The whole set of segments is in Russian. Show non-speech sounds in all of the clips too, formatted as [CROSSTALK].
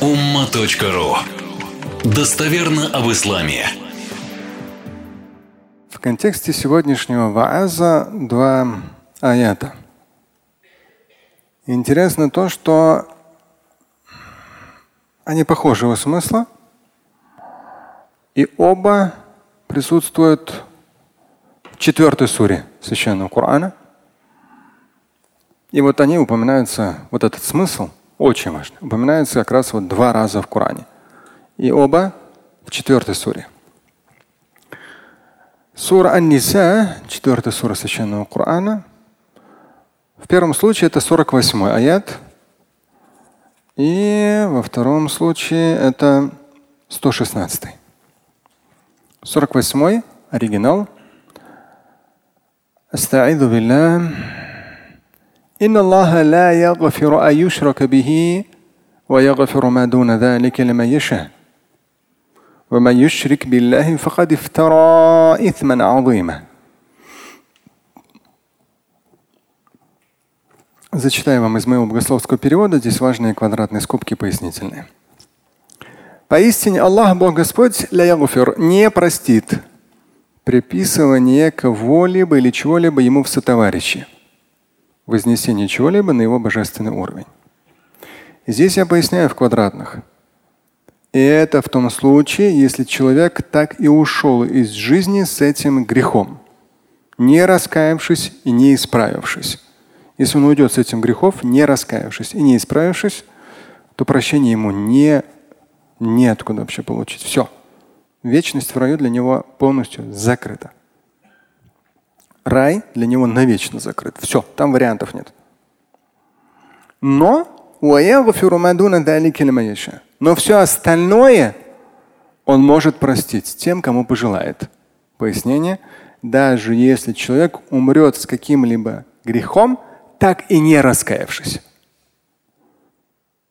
umma.ru Достоверно об исламе. В контексте сегодняшнего вааза два аята. Интересно то, что они похожего смысла, и оба присутствуют в четвертой суре Священного Корана. И вот они упоминаются, вот этот смысл очень важно. Упоминается как раз вот два раза в Коране. И оба в четвертой суре. Сура Ан-Ниса, четвертая сура Священного Корана. В первом случае это 48 аят. И во втором случае это 116. -й. 48 оригинал. Астаиду билля. إن الله لا يغفر أن يشرك به ويغفر ما دون ذلك لمن يشاء ومن يشرك بالله فقد افترى إثما عظيما Зачитаю вам из моего богословского перевода. Здесь важные квадратные скобки пояснительные. Поистине Аллах, Бог Господь, не простит приписывание кого-либо или чего-либо ему в сотоварищи, вознесение чего-либо на его божественный уровень. Здесь я поясняю в квадратных. И это в том случае, если человек так и ушел из жизни с этим грехом, не раскаявшись и не исправившись. Если он уйдет с этим грехов, не раскаявшись и не исправившись, то прощение ему не неоткуда вообще получить. Все. Вечность в раю для него полностью закрыта. Рай для него навечно закрыт. Все, там вариантов нет. Но но все остальное он может простить тем, кому пожелает. Пояснение. Даже если человек умрет с каким-либо грехом, так и не раскаявшись.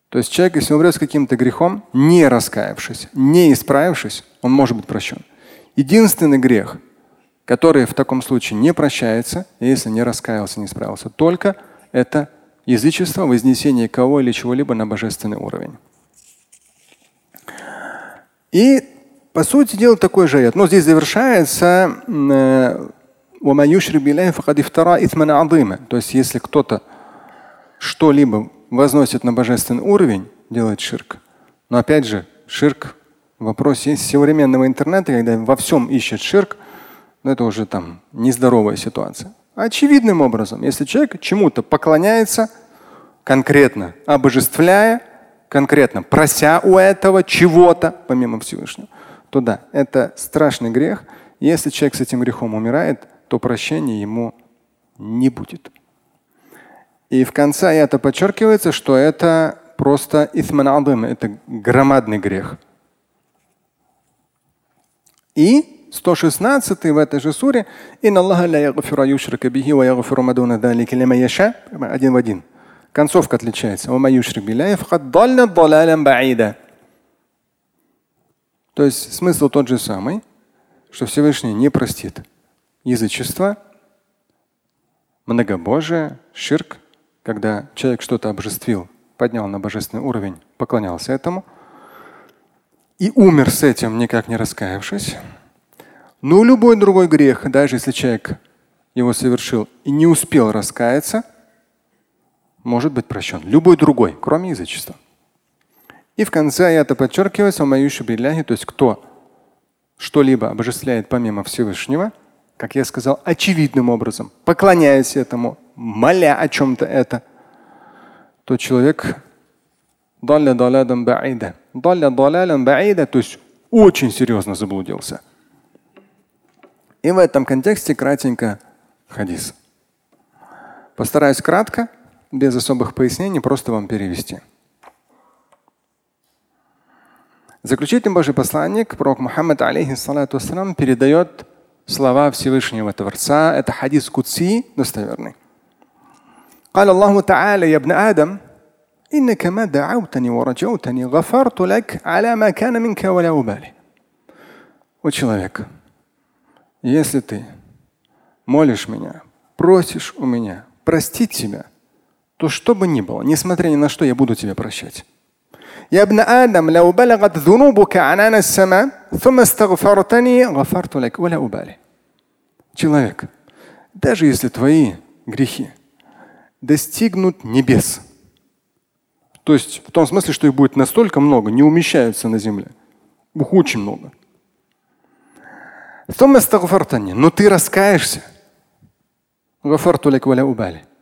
То есть человек, если умрет с каким-то грехом, не раскаявшись, не исправившись, он может быть прощен. Единственный грех, который в таком случае не прощается, если не раскаялся, не исправился, только это язычество, вознесение кого или чего-либо на божественный уровень. И по сути дела такой же аят. Но здесь завершается э, то есть если кто-то что-либо возносит на божественный уровень, делает ширк. Но опять же, ширк в вопросе современного интернета, когда во всем ищет ширк, ну это уже там нездоровая ситуация. Очевидным образом, если человек чему-то поклоняется, конкретно обожествляя, конкретно прося у этого чего-то, помимо Всевышнего, то да, это страшный грех. Если человек с этим грехом умирает, то прощения ему не будет. И в конце это подчеркивается, что это просто исман это громадный грех. И 116 в этой же суре один в один. Концовка отличается. То есть смысл тот же самый, что Всевышний не простит язычество, многобожие, ширк, когда человек что-то обожествил, поднял на божественный уровень, поклонялся этому и умер с этим, никак не раскаявшись. Но любой другой грех, даже если человек его совершил и не успел раскаяться, может быть прощен. Любой другой, кроме язычества. И в конце это подчеркивается, то есть кто что-либо обожествляет помимо Всевышнего – как я сказал, очевидным образом, поклоняясь этому, моля о чем-то это, то человек то есть очень серьезно заблудился. И в этом контексте кратенько хадис. Постараюсь кратко, без особых пояснений, просто вам перевести. Заключительный Божий посланник, пророк Мухаммад, алейхиссалату передает слова Всевышнего Творца. Это хадис Кутси достоверный. قال الله تعالى يا ابن آدم إنك ما دعوتني ورجوتني غفرت لك على ما كان منك ولا أبالي. О человек, если ты молишь меня, просишь у меня простить тебя, то что бы ни было, несмотря ни на что, я буду тебя прощать. يا ابن آدم لو بلغت ذنوبك عنان السماء ثم استغفرتني غفرت لك ولا أبالي. Человек, даже если твои грехи достигнут небес, то есть в том смысле, что их будет настолько много, не умещаются на земле. Их очень много. но ты раскаешься.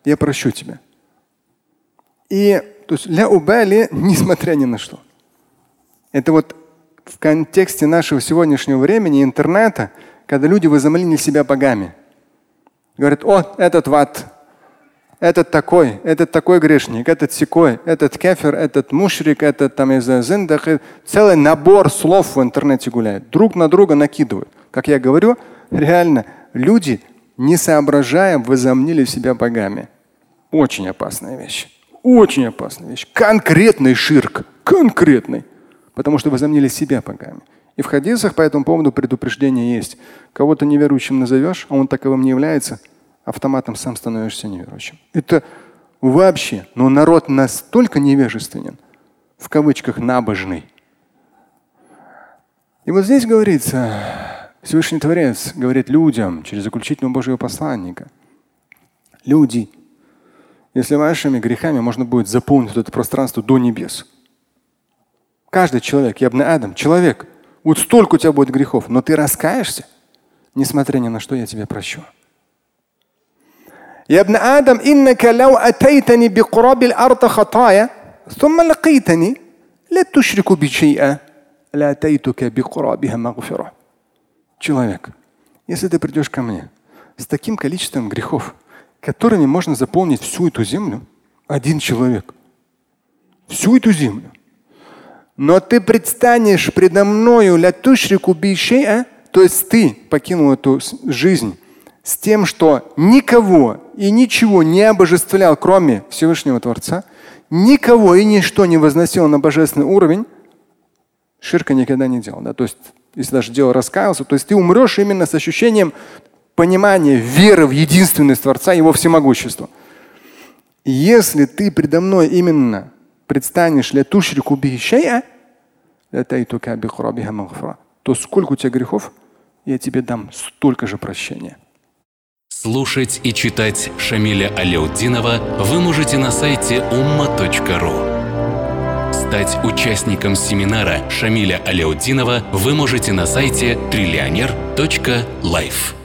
Я прощу тебя. И то есть ля убали, [LAUGHS] несмотря ни на что. Это вот в контексте нашего сегодняшнего времени, интернета, когда люди возомнили себя богами. Говорят, о, этот ват, этот такой, этот такой грешник, этот секой, этот кефир, этот мушрик, этот там из зиндах. Целый набор слов в интернете гуляет. Друг на друга накидывают. Как я говорю, реально люди, не соображая, возомнили себя богами. Очень опасная вещь. Очень опасная вещь. Конкретный ширк. Конкретный. Потому что возомнили себя богами. И в хадисах по этому поводу предупреждение есть. Кого-то неверующим назовешь, а он таковым не является, автоматом сам становишься неверующим. Это вообще, но народ настолько невежественен, в кавычках набожный. И вот здесь говорится, Всевышний Творец говорит людям через заключительного Божьего посланника. Люди, если вашими грехами можно будет заполнить это пространство до небес. Каждый человек, я бы Адам, человек, вот столько у тебя будет грехов, но ты раскаешься, несмотря ни на что, я тебя прощу. يا ابن آدم إنك لو أتيتني بقراب الأرض خطايا ثم لقيتني لا تشرك بي شيئا لأتيتك بقرابها مغفرة. Человек, если ты придешь ко мне с таким количеством грехов, которыми можно заполнить всю эту землю, один человек, всю эту землю, но ты предстанешь предо мною ля тушрику бишея, то есть ты покинул эту жизнь с тем, что никого и ничего не обожествлял, кроме Всевышнего Творца, никого и ничто не возносил на божественный уровень, ширка никогда не делал. Да? То есть, если даже дело раскаялся, то есть ты умрешь именно с ощущением понимания веры в единственность Творца, его всемогущества. Если ты предо мной именно предстанешь то сколько у тебя грехов, я тебе дам столько же прощения. Слушать и читать Шамиля Аляутдинова вы можете на сайте umma.ru. Стать участником семинара Шамиля Аляутдинова вы можете на сайте триллионер.life.